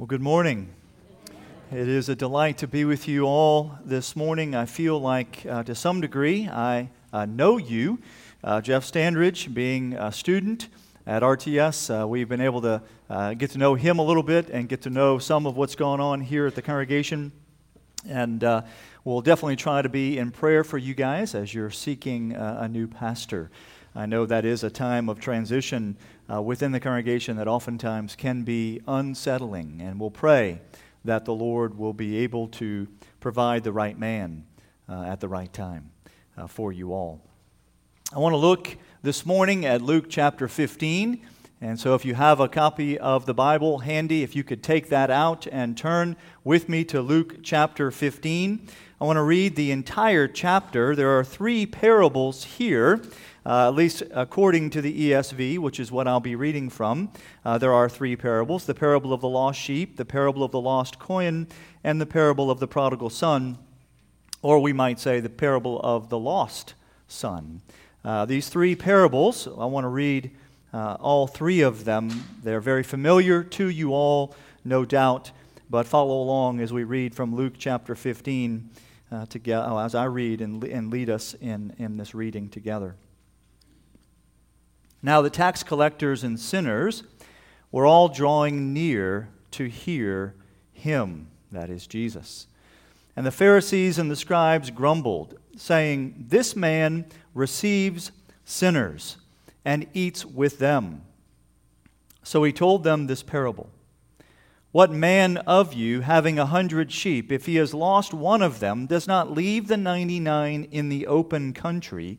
Well, good morning. It is a delight to be with you all this morning. I feel like, uh, to some degree, I uh, know you. Uh, Jeff Standridge, being a student at RTS, uh, we've been able to uh, get to know him a little bit and get to know some of what's going on here at the congregation. And uh, we'll definitely try to be in prayer for you guys as you're seeking a new pastor. I know that is a time of transition uh, within the congregation that oftentimes can be unsettling, and we'll pray that the Lord will be able to provide the right man uh, at the right time uh, for you all. I want to look this morning at Luke chapter 15. And so, if you have a copy of the Bible handy, if you could take that out and turn with me to Luke chapter 15. I want to read the entire chapter. There are three parables here uh, at least according to the ESV, which is what I'll be reading from, uh, there are three parables the parable of the lost sheep, the parable of the lost coin, and the parable of the prodigal son, or we might say the parable of the lost son. Uh, these three parables, I want to read uh, all three of them. They're very familiar to you all, no doubt, but follow along as we read from Luke chapter 15. Uh, oh, as I read and, and lead us in, in this reading together. Now the tax collectors and sinners were all drawing near to hear him, that is Jesus. And the Pharisees and the scribes grumbled, saying, This man receives sinners and eats with them. So he told them this parable What man of you, having a hundred sheep, if he has lost one of them, does not leave the ninety nine in the open country?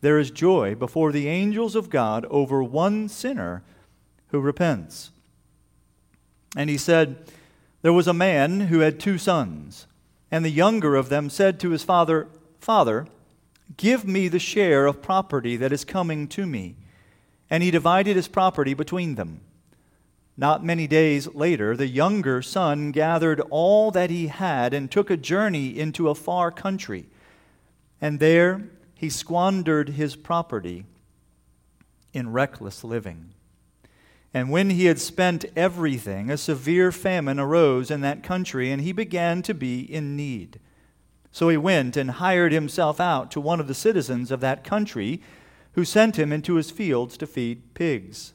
there is joy before the angels of God over one sinner who repents. And he said, There was a man who had two sons, and the younger of them said to his father, Father, give me the share of property that is coming to me. And he divided his property between them. Not many days later, the younger son gathered all that he had and took a journey into a far country. And there he squandered his property in reckless living. And when he had spent everything, a severe famine arose in that country, and he began to be in need. So he went and hired himself out to one of the citizens of that country, who sent him into his fields to feed pigs.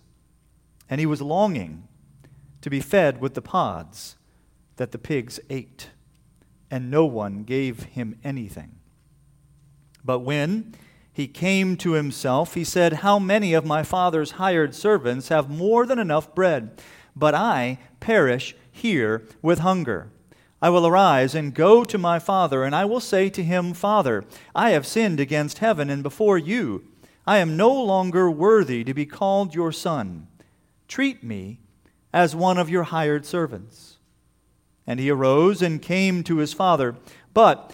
And he was longing to be fed with the pods that the pigs ate, and no one gave him anything. But when he came to himself, he said, How many of my father's hired servants have more than enough bread? But I perish here with hunger. I will arise and go to my father, and I will say to him, Father, I have sinned against heaven and before you. I am no longer worthy to be called your son. Treat me as one of your hired servants. And he arose and came to his father. But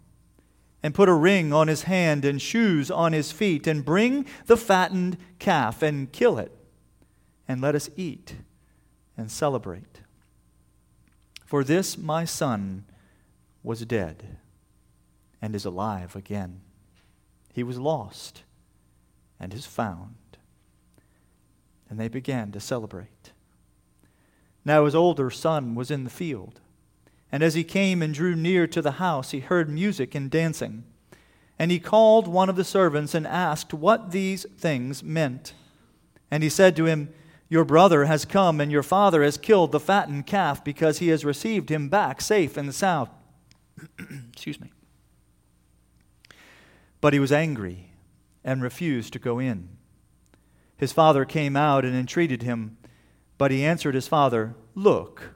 and put a ring on his hand and shoes on his feet, and bring the fattened calf and kill it, and let us eat and celebrate. For this my son was dead and is alive again. He was lost and is found. And they began to celebrate. Now his older son was in the field. And as he came and drew near to the house, he heard music and dancing. And he called one of the servants and asked what these things meant. And he said to him, Your brother has come, and your father has killed the fattened calf because he has received him back safe and sound. Excuse me. But he was angry and refused to go in. His father came out and entreated him, but he answered his father, Look,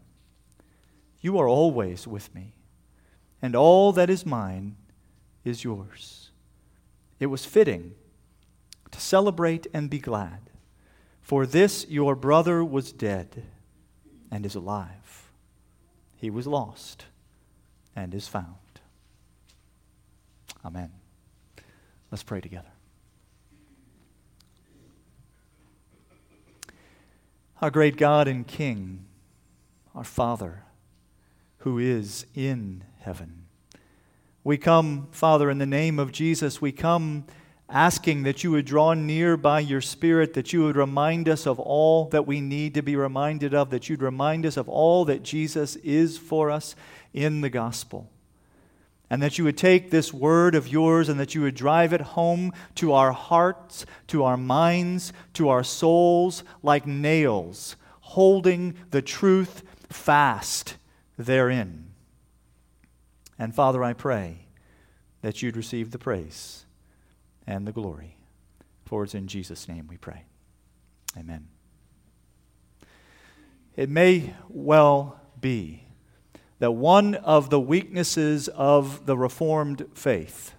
you are always with me, and all that is mine is yours. It was fitting to celebrate and be glad, for this your brother was dead and is alive. He was lost and is found. Amen. Let's pray together. Our great God and King, our Father, who is in heaven. We come, Father, in the name of Jesus, we come asking that you would draw near by your Spirit, that you would remind us of all that we need to be reminded of, that you'd remind us of all that Jesus is for us in the gospel. And that you would take this word of yours and that you would drive it home to our hearts, to our minds, to our souls like nails, holding the truth fast therein. And Father, I pray that you'd receive the praise and the glory. For it's in Jesus' name we pray. Amen. It may well be that one of the weaknesses of the Reformed faith,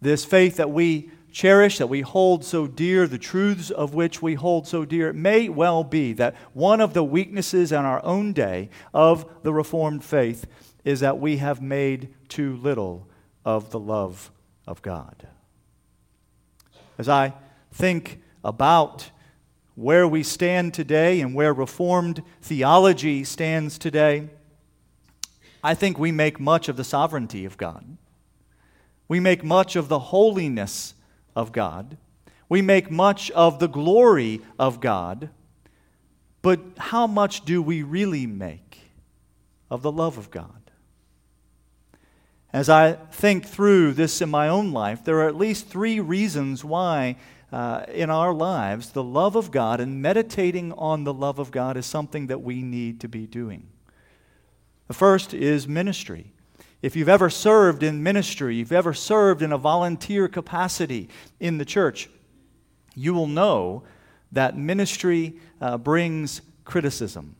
this faith that we cherish, that we hold so dear, the truths of which we hold so dear, it may well be that one of the weaknesses in our own day of the Reformed faith is that we have made too little of the love of God. As I think about where we stand today and where Reformed theology stands today, I think we make much of the sovereignty of God. We make much of the holiness of God. We make much of the glory of God. But how much do we really make of the love of God? As I think through this in my own life, there are at least three reasons why uh, in our lives the love of God and meditating on the love of God is something that we need to be doing. The first is ministry. If you've ever served in ministry, you've ever served in a volunteer capacity in the church, you will know that ministry uh, brings criticism.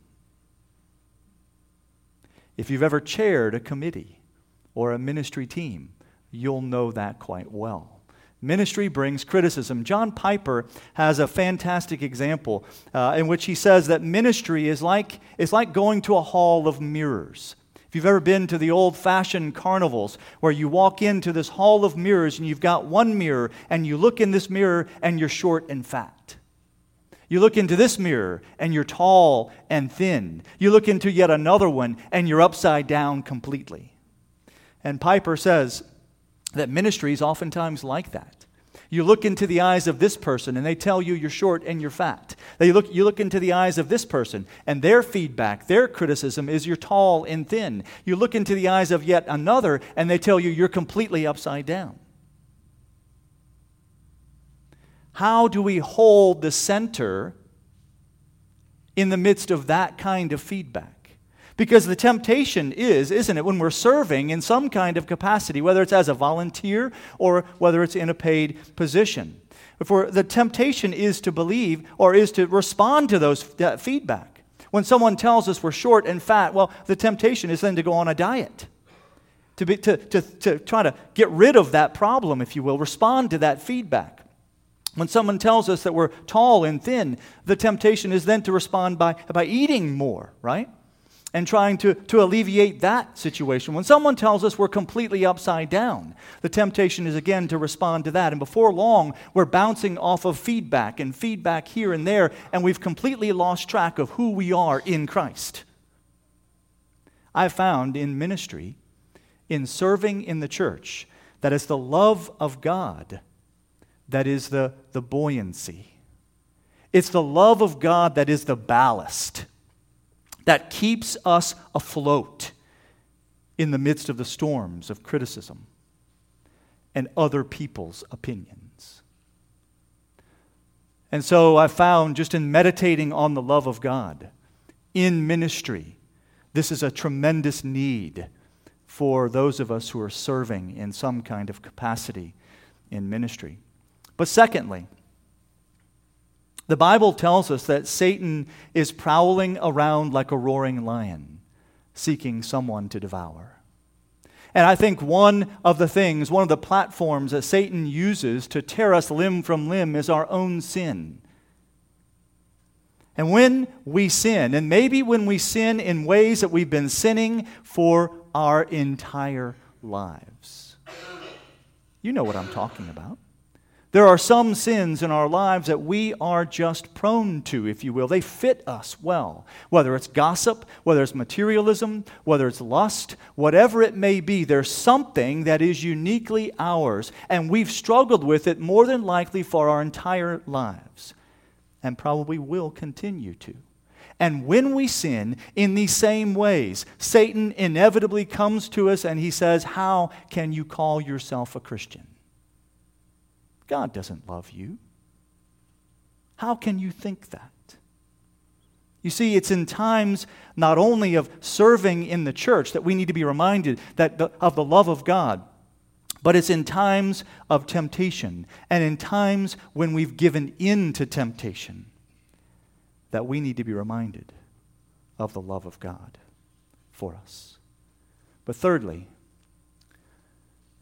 If you've ever chaired a committee or a ministry team, you'll know that quite well. Ministry brings criticism. John Piper has a fantastic example uh, in which he says that ministry is like, is like going to a hall of mirrors. You've ever been to the old fashioned carnivals where you walk into this hall of mirrors and you've got one mirror and you look in this mirror and you're short and fat. You look into this mirror and you're tall and thin. You look into yet another one and you're upside down completely. And Piper says that ministry is oftentimes like that. You look into the eyes of this person and they tell you you're short and you're fat. They look, you look into the eyes of this person and their feedback, their criticism is you're tall and thin. You look into the eyes of yet another and they tell you you're completely upside down. How do we hold the center in the midst of that kind of feedback? Because the temptation is, isn't it, when we're serving in some kind of capacity, whether it's as a volunteer or whether it's in a paid position. For the temptation is to believe or is to respond to those feedback. When someone tells us we're short and fat, well, the temptation is then to go on a diet. to, be, to, to, to try to get rid of that problem, if you will, respond to that feedback. When someone tells us that we're tall and thin, the temptation is then to respond by, by eating more, right? And trying to, to alleviate that situation. When someone tells us we're completely upside down, the temptation is again to respond to that. And before long, we're bouncing off of feedback and feedback here and there, and we've completely lost track of who we are in Christ. I found in ministry in serving in the church that is the love of God that is the, the buoyancy. It's the love of God that is the ballast that keeps us afloat in the midst of the storms of criticism and other people's opinions. And so I found just in meditating on the love of God in ministry, this is a tremendous need for those of us who are serving in some kind of capacity in ministry. But secondly, the Bible tells us that Satan is prowling around like a roaring lion, seeking someone to devour. And I think one of the things, one of the platforms that Satan uses to tear us limb from limb is our own sin. And when we sin, and maybe when we sin in ways that we've been sinning for our entire lives. You know what I'm talking about. There are some sins in our lives that we are just prone to, if you will. They fit us well. Whether it's gossip, whether it's materialism, whether it's lust, whatever it may be, there's something that is uniquely ours, and we've struggled with it more than likely for our entire lives, and probably will continue to. And when we sin in these same ways, Satan inevitably comes to us and he says, How can you call yourself a Christian? God doesn't love you. How can you think that? You see, it's in times not only of serving in the church that we need to be reminded that the, of the love of God, but it's in times of temptation and in times when we've given in to temptation that we need to be reminded of the love of God for us. But thirdly,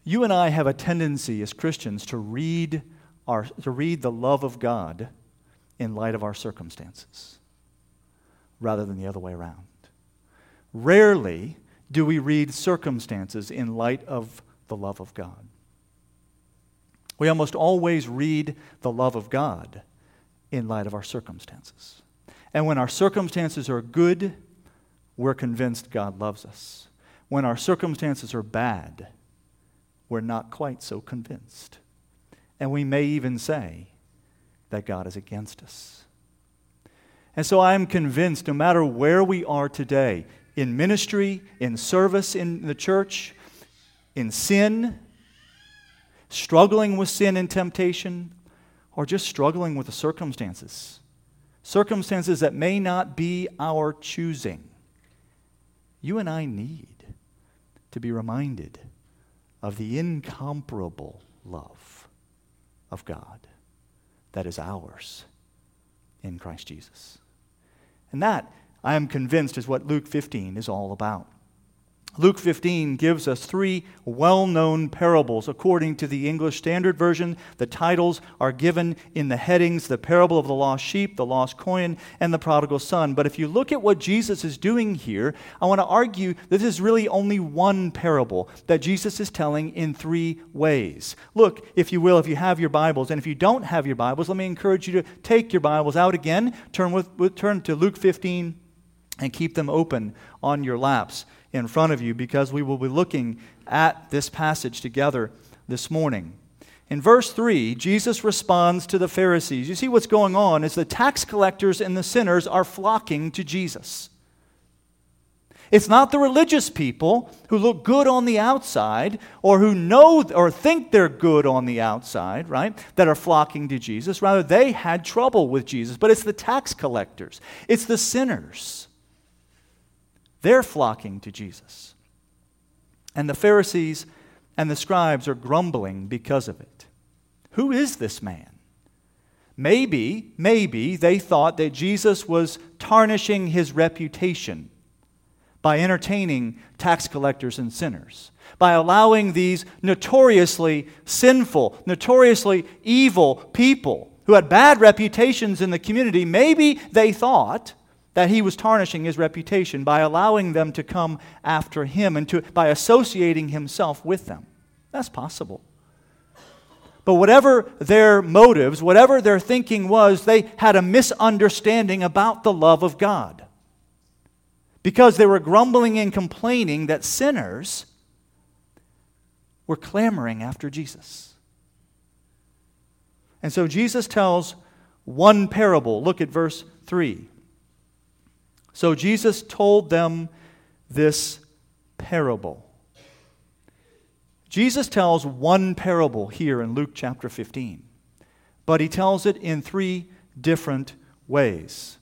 you and I have a tendency as Christians to read, our, to read the love of God in light of our circumstances rather than the other way around. Rarely do we read circumstances in light of the love of God. We almost always read the love of God in light of our circumstances. And when our circumstances are good, we're convinced God loves us. When our circumstances are bad, we're not quite so convinced. And we may even say that God is against us. And so I am convinced no matter where we are today, in ministry, in service in the church, in sin, struggling with sin and temptation, or just struggling with the circumstances, circumstances that may not be our choosing. You and I need to be reminded of the incomparable love of God that is ours in Christ Jesus. And that, I am convinced, is what Luke 15 is all about. Luke 15 gives us three well known parables according to the English Standard Version. The titles are given in the headings the parable of the lost sheep, the lost coin, and the prodigal son. But if you look at what Jesus is doing here, I want to argue this is really only one parable that Jesus is telling in three ways. Look, if you will, if you have your Bibles, and if you don't have your Bibles, let me encourage you to take your Bibles out again, turn, with, with turn to Luke 15, and keep them open on your laps in front of you because we will be looking at this passage together this morning. In verse 3, Jesus responds to the Pharisees. You see what's going on is the tax collectors and the sinners are flocking to Jesus. It's not the religious people who look good on the outside or who know or think they're good on the outside, right, that are flocking to Jesus. Rather, they had trouble with Jesus. But it's the tax collectors, it's the sinners they're flocking to Jesus. And the Pharisees and the scribes are grumbling because of it. Who is this man? Maybe, maybe they thought that Jesus was tarnishing his reputation by entertaining tax collectors and sinners, by allowing these notoriously sinful, notoriously evil people who had bad reputations in the community, maybe they thought that he was tarnishing his reputation by allowing them to come after him and to, by associating himself with them. That's possible. But whatever their motives, whatever their thinking was, they had a misunderstanding about the love of God. Because they were grumbling and complaining that sinners were clamoring after Jesus. And so Jesus tells one parable. Look at verse 3. So Jesus told them this parable. Jesus tells one parable here in Luke chapter 15, but he tells it in three different ways.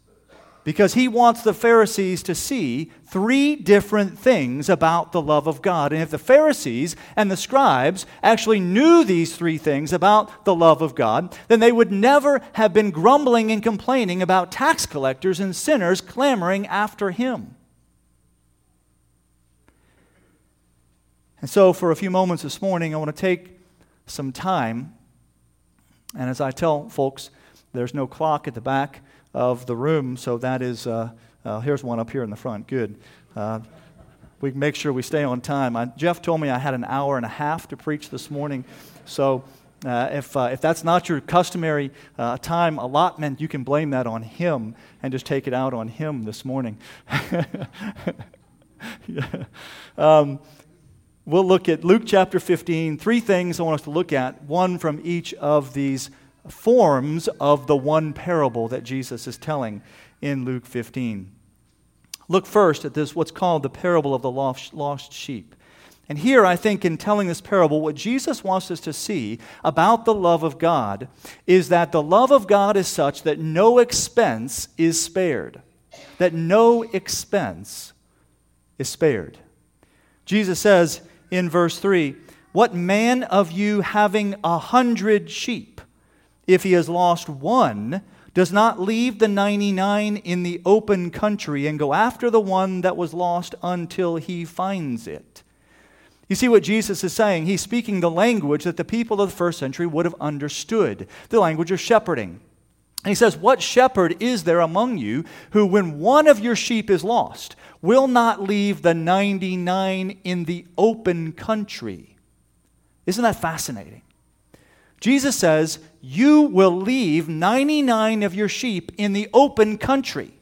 Because he wants the Pharisees to see three different things about the love of God. And if the Pharisees and the scribes actually knew these three things about the love of God, then they would never have been grumbling and complaining about tax collectors and sinners clamoring after him. And so, for a few moments this morning, I want to take some time. And as I tell folks, there's no clock at the back of the room, so that is, uh, uh, here's one up here in the front. Good. Uh, we make sure we stay on time. I, Jeff told me I had an hour and a half to preach this morning, so uh, if, uh, if that's not your customary time allotment, you can blame that on him and just take it out on him this morning. yeah. um, we'll look at Luke chapter 15. Three things I want us to look at, one from each of these forms of the one parable that Jesus is telling in Luke 15. Look first at this, what's called the parable of the lost sheep. And here, I think, in telling this parable, what Jesus wants us to see about the love of God is that the love of God is such that no expense is spared. That no expense is spared. Jesus says, in verse 3 What man of you having a hundred sheep, if he has lost one, does not leave the 99 in the open country and go after the one that was lost until he finds it? You see what Jesus is saying? He's speaking the language that the people of the first century would have understood the language of shepherding. And he says, What shepherd is there among you who, when one of your sheep is lost, will not leave the 99 in the open country? Isn't that fascinating? Jesus says, You will leave 99 of your sheep in the open country,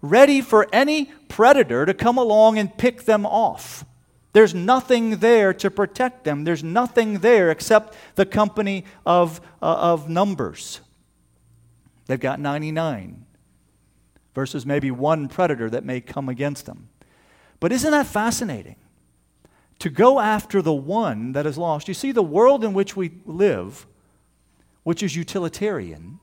ready for any predator to come along and pick them off. There's nothing there to protect them. There's nothing there except the company of, uh, of numbers. They've got 99 versus maybe one predator that may come against them. But isn't that fascinating? To go after the one that is lost. You see, the world in which we live, which is utilitarian,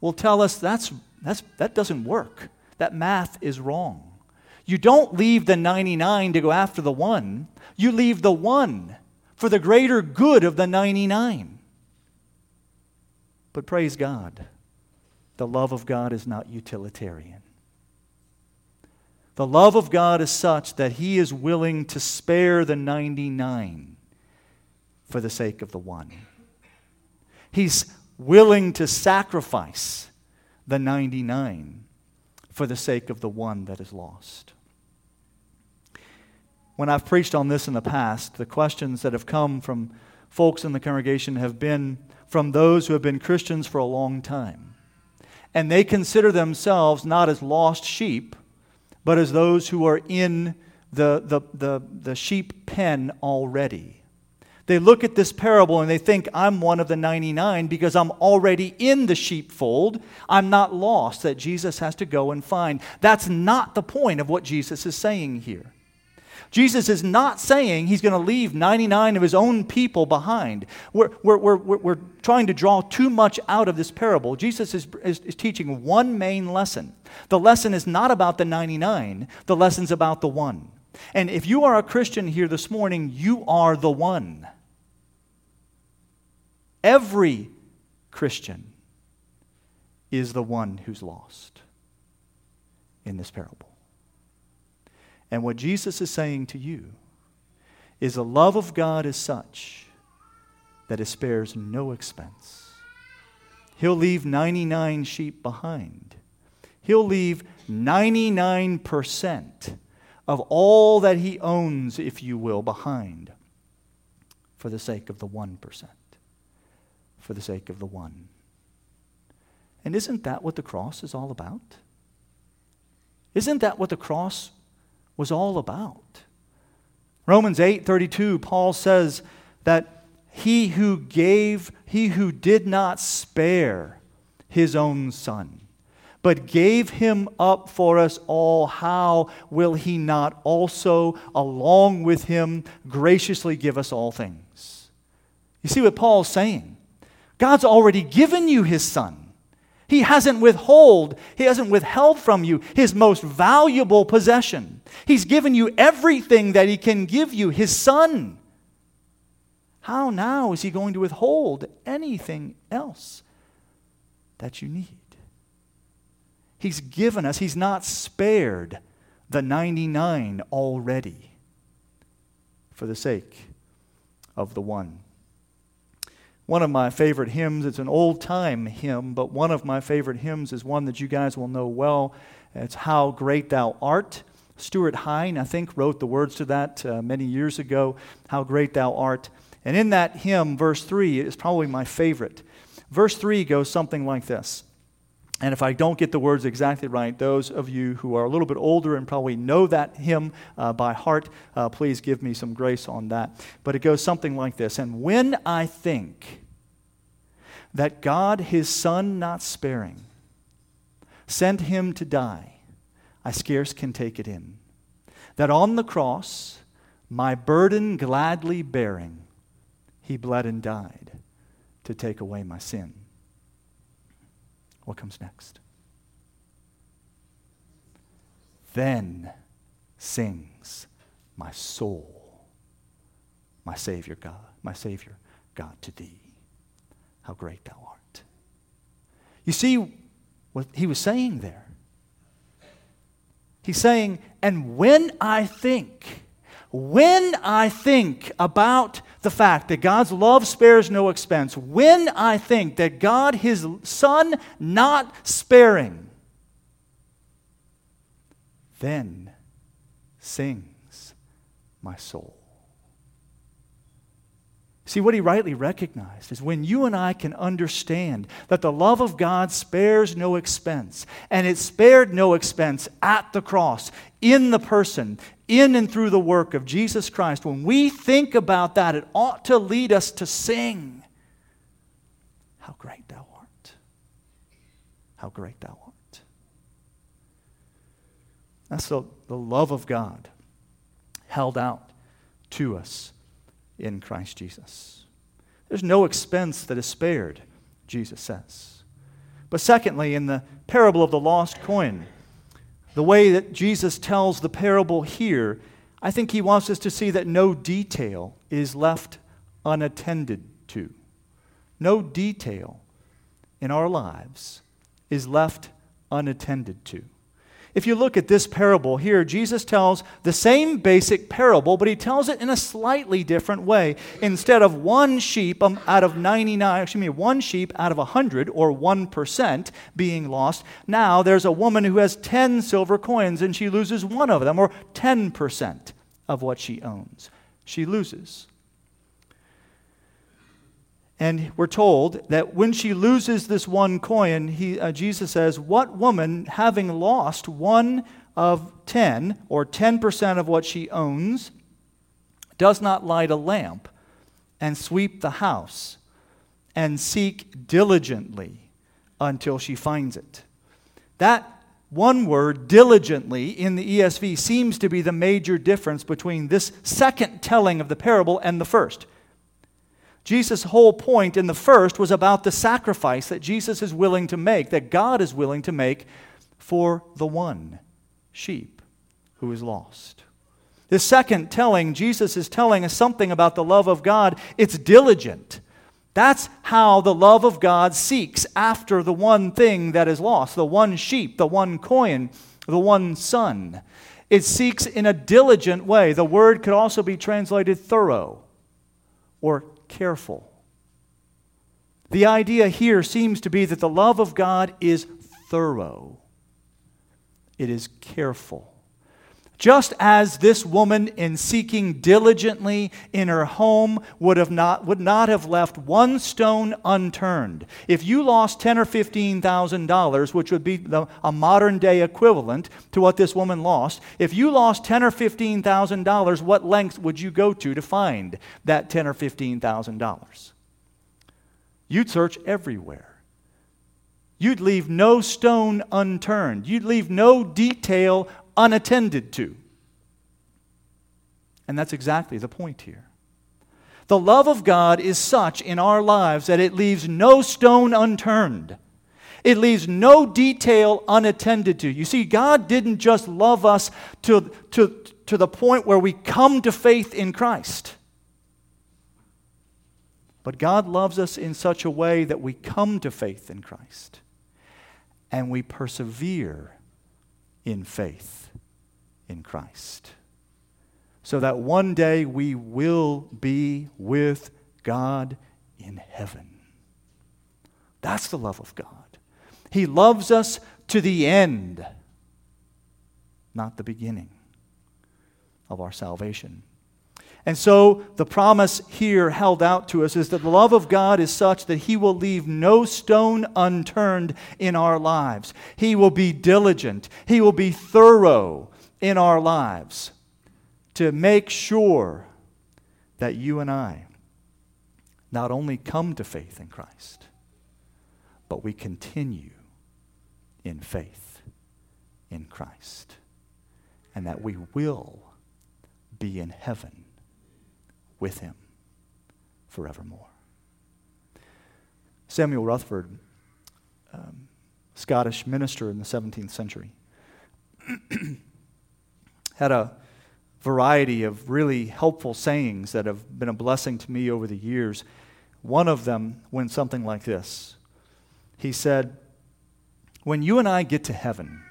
will tell us that's, that's, that doesn't work. That math is wrong. You don't leave the 99 to go after the one, you leave the one for the greater good of the 99. But praise God the love of God is not utilitarian. The love of God is such that He is willing to spare the 99 for the sake of the one. He's willing to sacrifice the 99 for the sake of the one that is lost. When I've preached on this in the past, the questions that have come from folks in the congregation have been from those who have been Christians for a long time and they consider themselves not as lost sheep, but as those who are in the, the, the, the sheep pen already. They look at this parable and they think, I'm one of the 99 because I'm already in the sheepfold. I'm not lost that Jesus has to go and find. That's not the point of what Jesus is saying here. Jesus is not saying he's going to leave 99 of his own people behind. We're, we're, we're, we're trying to draw too much out of this parable. Jesus is, is, is teaching one main lesson. The lesson is not about the 99, the lesson's about the one. And if you are a Christian here this morning, you are the one. Every Christian is the one who's lost in this parable. And what Jesus is saying to you is the love of God is such that it spares no expense. He'll leave 99 sheep behind. He'll leave 99% of all that he owns, if you will, behind for the sake of the 1%, for the sake of the one. And isn't that what the cross is all about? Isn't that what the cross was all about? Romans 8:32 Paul says that he who gave he who did not spare his own son but gave him up for us all how will he not also along with him graciously give us all things You see what Paul's saying God's already given you his son he hasn't withhold, he hasn't withheld from you his most valuable possession. He's given you everything that he can give you, his son. How now is he going to withhold anything else that you need? He's given us, he's not spared the 99 already for the sake of the one. One of my favorite hymns, it's an old time hymn, but one of my favorite hymns is one that you guys will know well. It's How Great Thou Art. Stuart Hine, I think, wrote the words to that uh, many years ago, How Great Thou Art. And in that hymn, verse 3 is probably my favorite. Verse 3 goes something like this. And if I don't get the words exactly right, those of you who are a little bit older and probably know that hymn uh, by heart, uh, please give me some grace on that. But it goes something like this And when I think that God, his Son not sparing, sent him to die, I scarce can take it in. That on the cross, my burden gladly bearing, he bled and died to take away my sin. What comes next? Then sings my soul, my Savior God, my Savior God to thee. How great thou art. You see what he was saying there? He's saying, and when I think, when I think about the fact that God's love spares no expense, when I think that God, his Son, not sparing, then sings my soul. See, what he rightly recognized is when you and I can understand that the love of God spares no expense, and it spared no expense at the cross, in the person, in and through the work of Jesus Christ, when we think about that, it ought to lead us to sing, How great thou art! How great thou art! That's the, the love of God held out to us in Christ Jesus. There's no expense that is spared, Jesus says. But secondly, in the parable of the lost coin, the way that Jesus tells the parable here, I think he wants us to see that no detail is left unattended to. No detail in our lives is left unattended to. If you look at this parable here, Jesus tells the same basic parable, but he tells it in a slightly different way. Instead of one sheep um, out of 99, excuse me, one sheep out of 100 or 1% being lost, now there's a woman who has 10 silver coins and she loses one of them or 10% of what she owns. She loses. And we're told that when she loses this one coin, he, uh, Jesus says, What woman, having lost one of ten, or 10% of what she owns, does not light a lamp and sweep the house and seek diligently until she finds it? That one word, diligently, in the ESV seems to be the major difference between this second telling of the parable and the first. Jesus' whole point in the first was about the sacrifice that Jesus is willing to make, that God is willing to make for the one sheep who is lost. The second telling, Jesus is telling us something about the love of God. It's diligent. That's how the love of God seeks after the one thing that is lost, the one sheep, the one coin, the one son. It seeks in a diligent way. The word could also be translated thorough or careful. The idea here seems to be that the love of God is thorough, it is careful. Just as this woman, in seeking diligently in her home, would, have not, would not have left one stone unturned. If you lost ten or fifteen thousand dollars, which would be the, a modern day equivalent to what this woman lost, if you lost ten or fifteen thousand dollars, what lengths would you go to to find that ten or fifteen thousand dollars? You'd search everywhere. You'd leave no stone unturned. You'd leave no detail unattended to. And that's exactly the point here. The love of God is such in our lives that it leaves no stone unturned. It leaves no detail unattended to. You see, God didn't just love us to, to, to the point where we come to faith in Christ. But God loves us in such a way that we come to faith in Christ and we persevere in faith in Christ. So that one day we will be with God in heaven. That's the love of God. He loves us to the end, not the beginning of our salvation. And so the promise here held out to us is that the love of God is such that He will leave no stone unturned in our lives. He will be diligent, He will be thorough, in our lives to make sure that you and I not only come to faith in Christ, but we continue in faith in Christ, and that we will be in heaven with Him forevermore. Samuel Rutherford, um, Scottish minister in the 17th century, had a variety of really helpful sayings that have been a blessing to me over the years. One of them went something like this He said, When you and I get to heaven,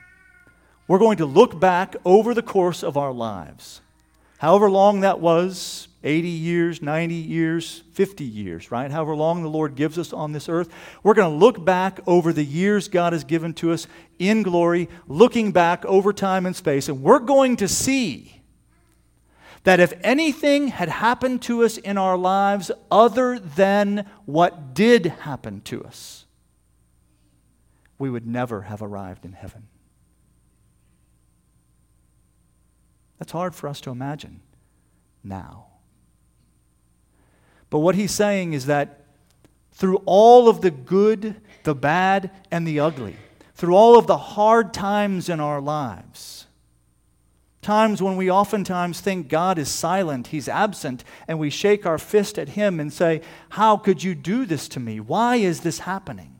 we're going to look back over the course of our lives, however long that was 80 years, 90 years, 50 years, right? However long the Lord gives us on this earth. We're going to look back over the years God has given to us in glory, looking back over time and space, and we're going to see that if anything had happened to us in our lives other than what did happen to us, we would never have arrived in heaven. That's hard for us to imagine now. But what he's saying is that through all of the good, the bad, and the ugly, through all of the hard times in our lives, times when we oftentimes think God is silent, He's absent, and we shake our fist at Him and say, How could you do this to me? Why is this happening?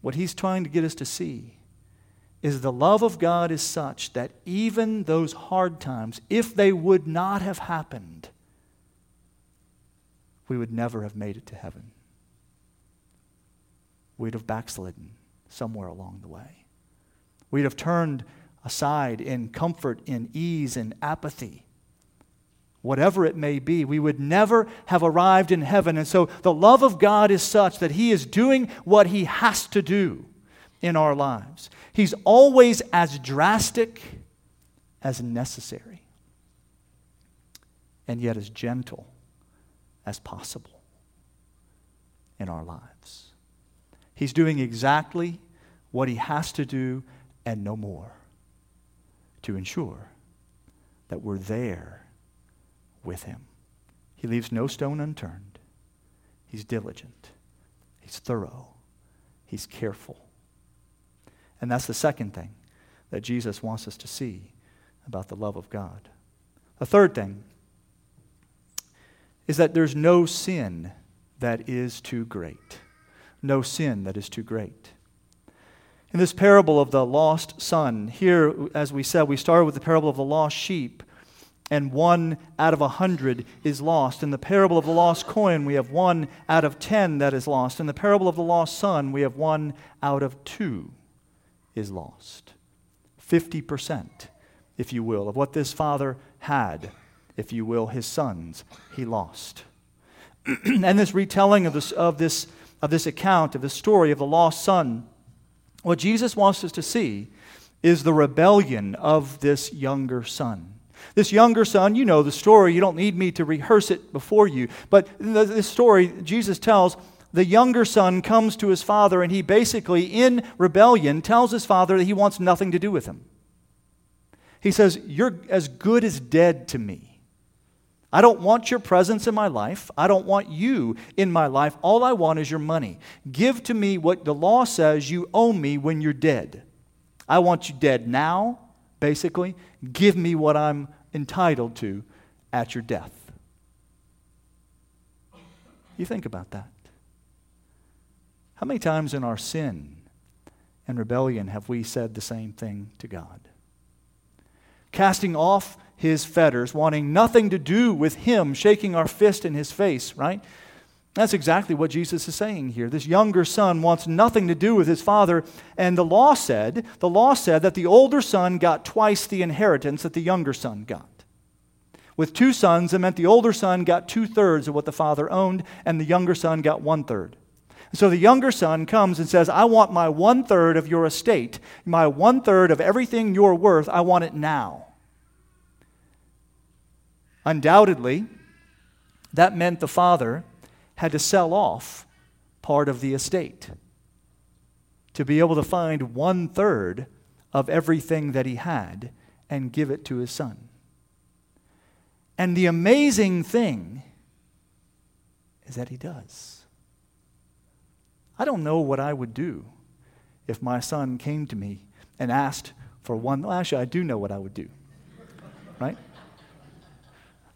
What He's trying to get us to see is the love of God is such that even those hard times, if they would not have happened, we would never have made it to heaven. We'd have backslidden somewhere along the way. We'd have turned aside in comfort, in ease, in apathy. Whatever it may be, we would never have arrived in heaven. And so the love of God is such that He is doing what He has to do in our lives. He's always as drastic as necessary, and yet as gentle as possible in our lives. He's doing exactly what he has to do and no more to ensure that we're there with him. He leaves no stone unturned. He's diligent. He's thorough. He's careful. And that's the second thing that Jesus wants us to see about the love of God. The third thing is that there's no sin that is too great. No sin that is too great. In this parable of the lost son, here, as we said, we started with the parable of the lost sheep, and one out of a hundred is lost. In the parable of the lost coin, we have one out of ten that is lost. In the parable of the lost son, we have one out of two is lost. 50%, if you will, of what this father had, if you will, his sons, he lost. and this retelling of this, of, this, of this account, of the story of the lost son, what Jesus wants us to see is the rebellion of this younger son. This younger son, you know the story. You don't need me to rehearse it before you. But this story, Jesus tells the younger son comes to his father, and he basically, in rebellion, tells his father that he wants nothing to do with him. He says, You're as good as dead to me. I don't want your presence in my life. I don't want you in my life. All I want is your money. Give to me what the law says you owe me when you're dead. I want you dead now, basically. Give me what I'm entitled to at your death. You think about that. How many times in our sin and rebellion have we said the same thing to God? Casting off his fetters, wanting nothing to do with him, shaking our fist in his face, right? That's exactly what Jesus is saying here. This younger son wants nothing to do with his father, and the law said, the law said that the older son got twice the inheritance that the younger son got. With two sons, it meant the older son got two thirds of what the father owned, and the younger son got one third. So the younger son comes and says, I want my one third of your estate, my one third of everything you're worth, I want it now. Undoubtedly, that meant the father had to sell off part of the estate to be able to find one third of everything that he had and give it to his son. And the amazing thing is that he does. I don't know what I would do if my son came to me and asked for one. Well, actually, I do know what I would do, right?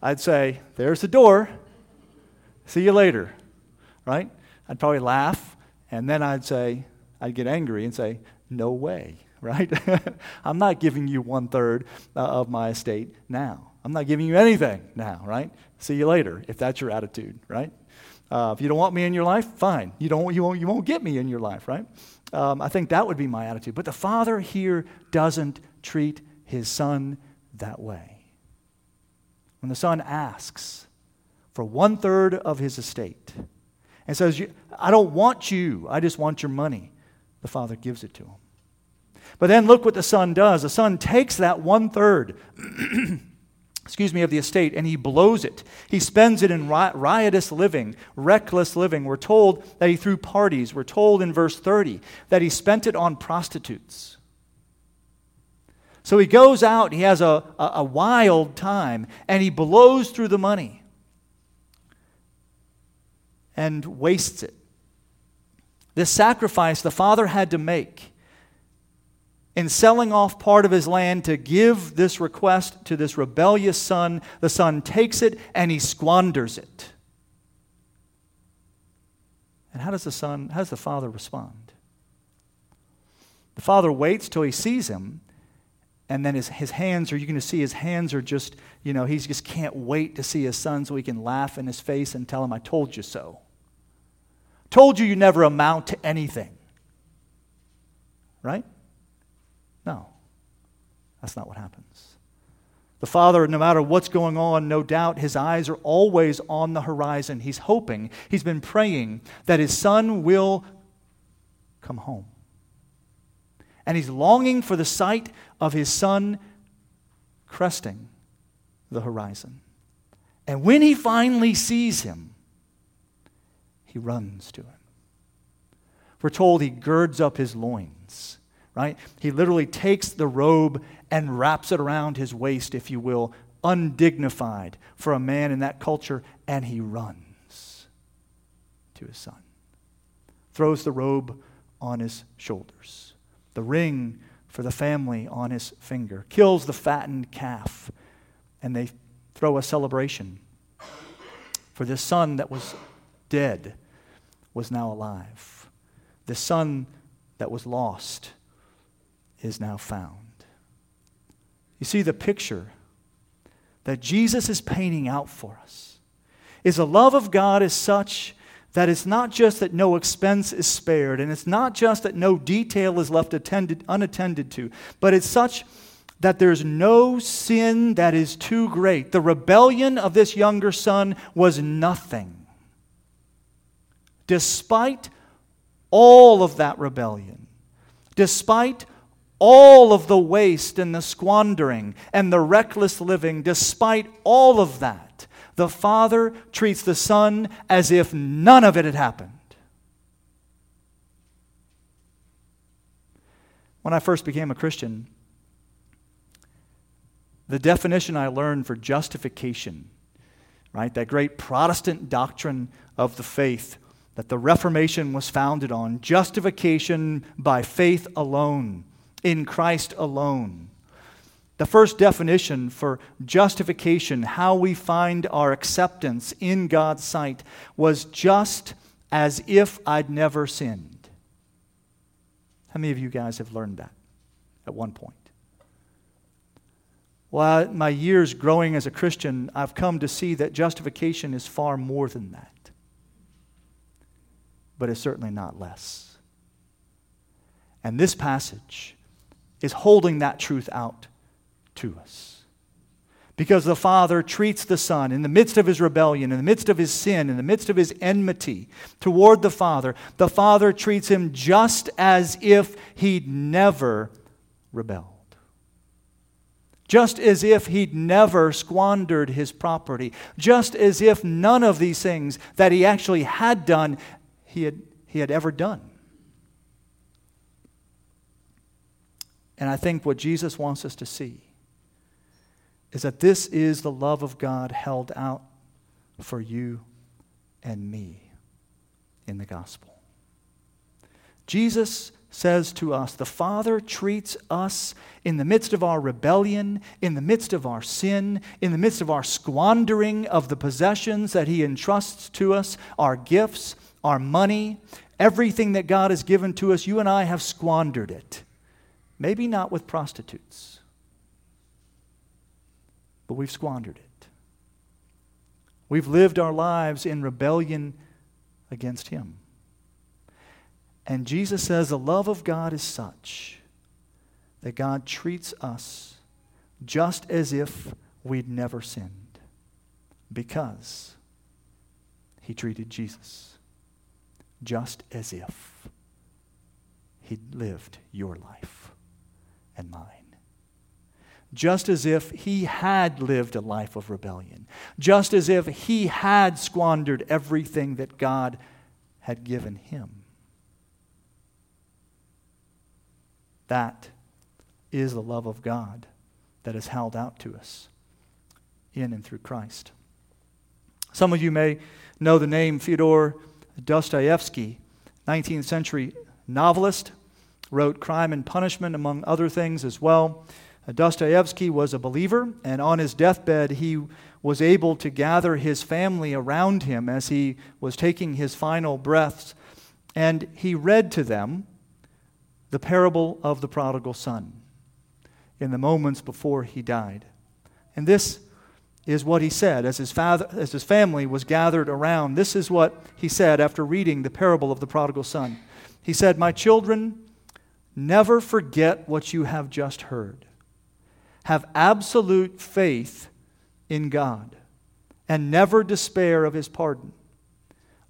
I'd say, There's the door. See you later, right? I'd probably laugh, and then I'd say, I'd get angry and say, No way, right? I'm not giving you one third uh, of my estate now. I'm not giving you anything now, right? See you later, if that's your attitude, right? Uh, if you don't want me in your life, fine. You, don't, you, won't, you won't get me in your life, right? Um, I think that would be my attitude. But the father here doesn't treat his son that way. When the son asks for one third of his estate and says, I don't want you, I just want your money, the father gives it to him. But then look what the son does. The son takes that one third. excuse me, of the estate, and he blows it. He spends it in riotous living, reckless living. We're told that he threw parties. We're told in verse 30 that he spent it on prostitutes. So he goes out, he has a, a, a wild time, and he blows through the money and wastes it. This sacrifice the father had to make in selling off part of his land to give this request to this rebellious son, the son takes it and he squanders it. And how does the son, how does the father respond? The father waits till he sees him, and then his, his hands are, you're going to see his hands are just, you know, he just can't wait to see his son so he can laugh in his face and tell him, I told you so. Told you you never amount to anything. Right? No, that's not what happens. The father, no matter what's going on, no doubt his eyes are always on the horizon. He's hoping, he's been praying that his son will come home. And he's longing for the sight of his son cresting the horizon. And when he finally sees him, he runs to him. We're told he girds up his loins right? He literally takes the robe and wraps it around his waist, if you will, undignified for a man in that culture, and he runs to his son. Throws the robe on his shoulders, the ring for the family on his finger, kills the fattened calf, and they throw a celebration. For this son that was dead was now alive. The son that was lost is now found. You see, the picture that Jesus is painting out for us is the love of God is such that it's not just that no expense is spared, and it's not just that no detail is left attended, unattended to, but it's such that there's no sin that is too great. The rebellion of this younger son was nothing. Despite all of that rebellion, despite all of the waste and the squandering and the reckless living, despite all of that, the Father treats the Son as if none of it had happened. When I first became a Christian, the definition I learned for justification, right, that great Protestant doctrine of the faith that the Reformation was founded on justification by faith alone, in Christ alone. The first definition for justification, how we find our acceptance in God's sight, was just as if I'd never sinned. How many of you guys have learned that at one point? Well, my years growing as a Christian, I've come to see that justification is far more than that. But it's certainly not less. And this passage is holding that truth out to us. Because the Father treats the Son in the midst of his rebellion, in the midst of his sin, in the midst of his enmity toward the Father, the Father treats him just as if he'd never rebelled. Just as if he'd never squandered his property. Just as if none of these things that he actually had done, he had, he had ever done. And I think what Jesus wants us to see is that this is the love of God held out for you and me in the gospel. Jesus says to us, the Father treats us in the midst of our rebellion, in the midst of our sin, in the midst of our squandering of the possessions that He entrusts to us, our gifts, our money, everything that God has given to us, you and I have squandered it. Maybe not with prostitutes but we've squandered it. We've lived our lives in rebellion against Him. And Jesus says the love of God is such that God treats us just as if we'd never sinned because He treated Jesus just as if He'd lived your life and mine just as if he had lived a life of rebellion, just as if he had squandered everything that God had given him. That is the love of God that is held out to us in and through Christ. Some of you may know the name Fyodor Dostoevsky, 19th century novelist, wrote Crime and Punishment, among other things, as well. Uh, Dostoevsky was a believer, and on his deathbed, he was able to gather his family around him as he was taking his final breaths, and he read to them the parable of the prodigal son in the moments before he died. And this is what he said as his, father, as his family was gathered around. This is what he said after reading the parable of the prodigal son. He said, My children, never forget what you have just heard have absolute faith in God and never despair of his pardon.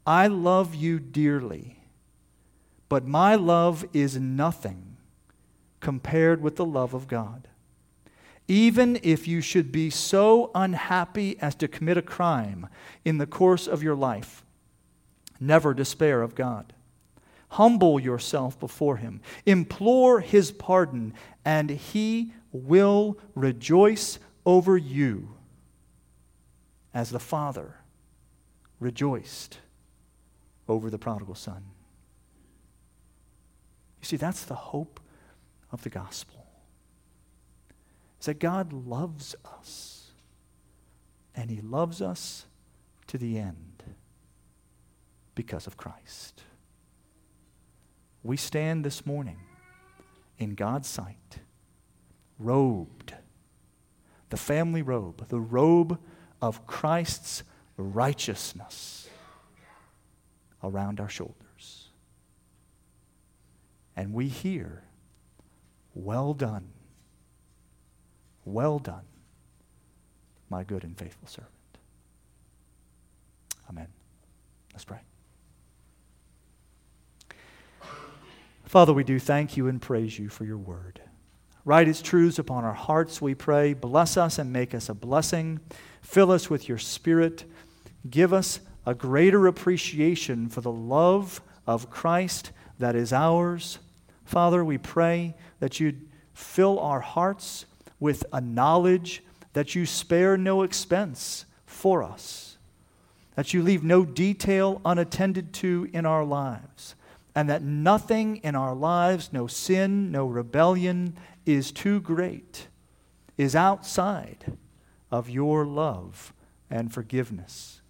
I love you dearly, but my love is nothing compared with the love of God. Even if you should be so unhappy as to commit a crime in the course of your life, never despair of God. Humble yourself before Him, implore His pardon, and He will rejoice over you as the Father rejoiced over the prodigal son. You see, that's the hope of the gospel. Is that God loves us, and He loves us to the end because of Christ. We stand this morning in God's sight robed, the family robe, the robe of Christ's righteousness around our shoulders. And we hear, Well done, well done, my good and faithful servant. Amen. Let's pray. Father, we do thank you and praise you for your word. Write its truths upon our hearts, we pray. Bless us and make us a blessing. Fill us with your spirit. Give us a greater appreciation for the love of Christ that is ours. Father, we pray that you'd fill our hearts with a knowledge that you spare no expense for us, that you leave no detail unattended to in our lives, and that nothing in our lives, no sin, no rebellion, is too great, is outside of your love and forgiveness.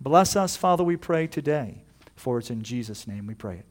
Bless us, Father, we pray today, for it's in Jesus' name we pray it.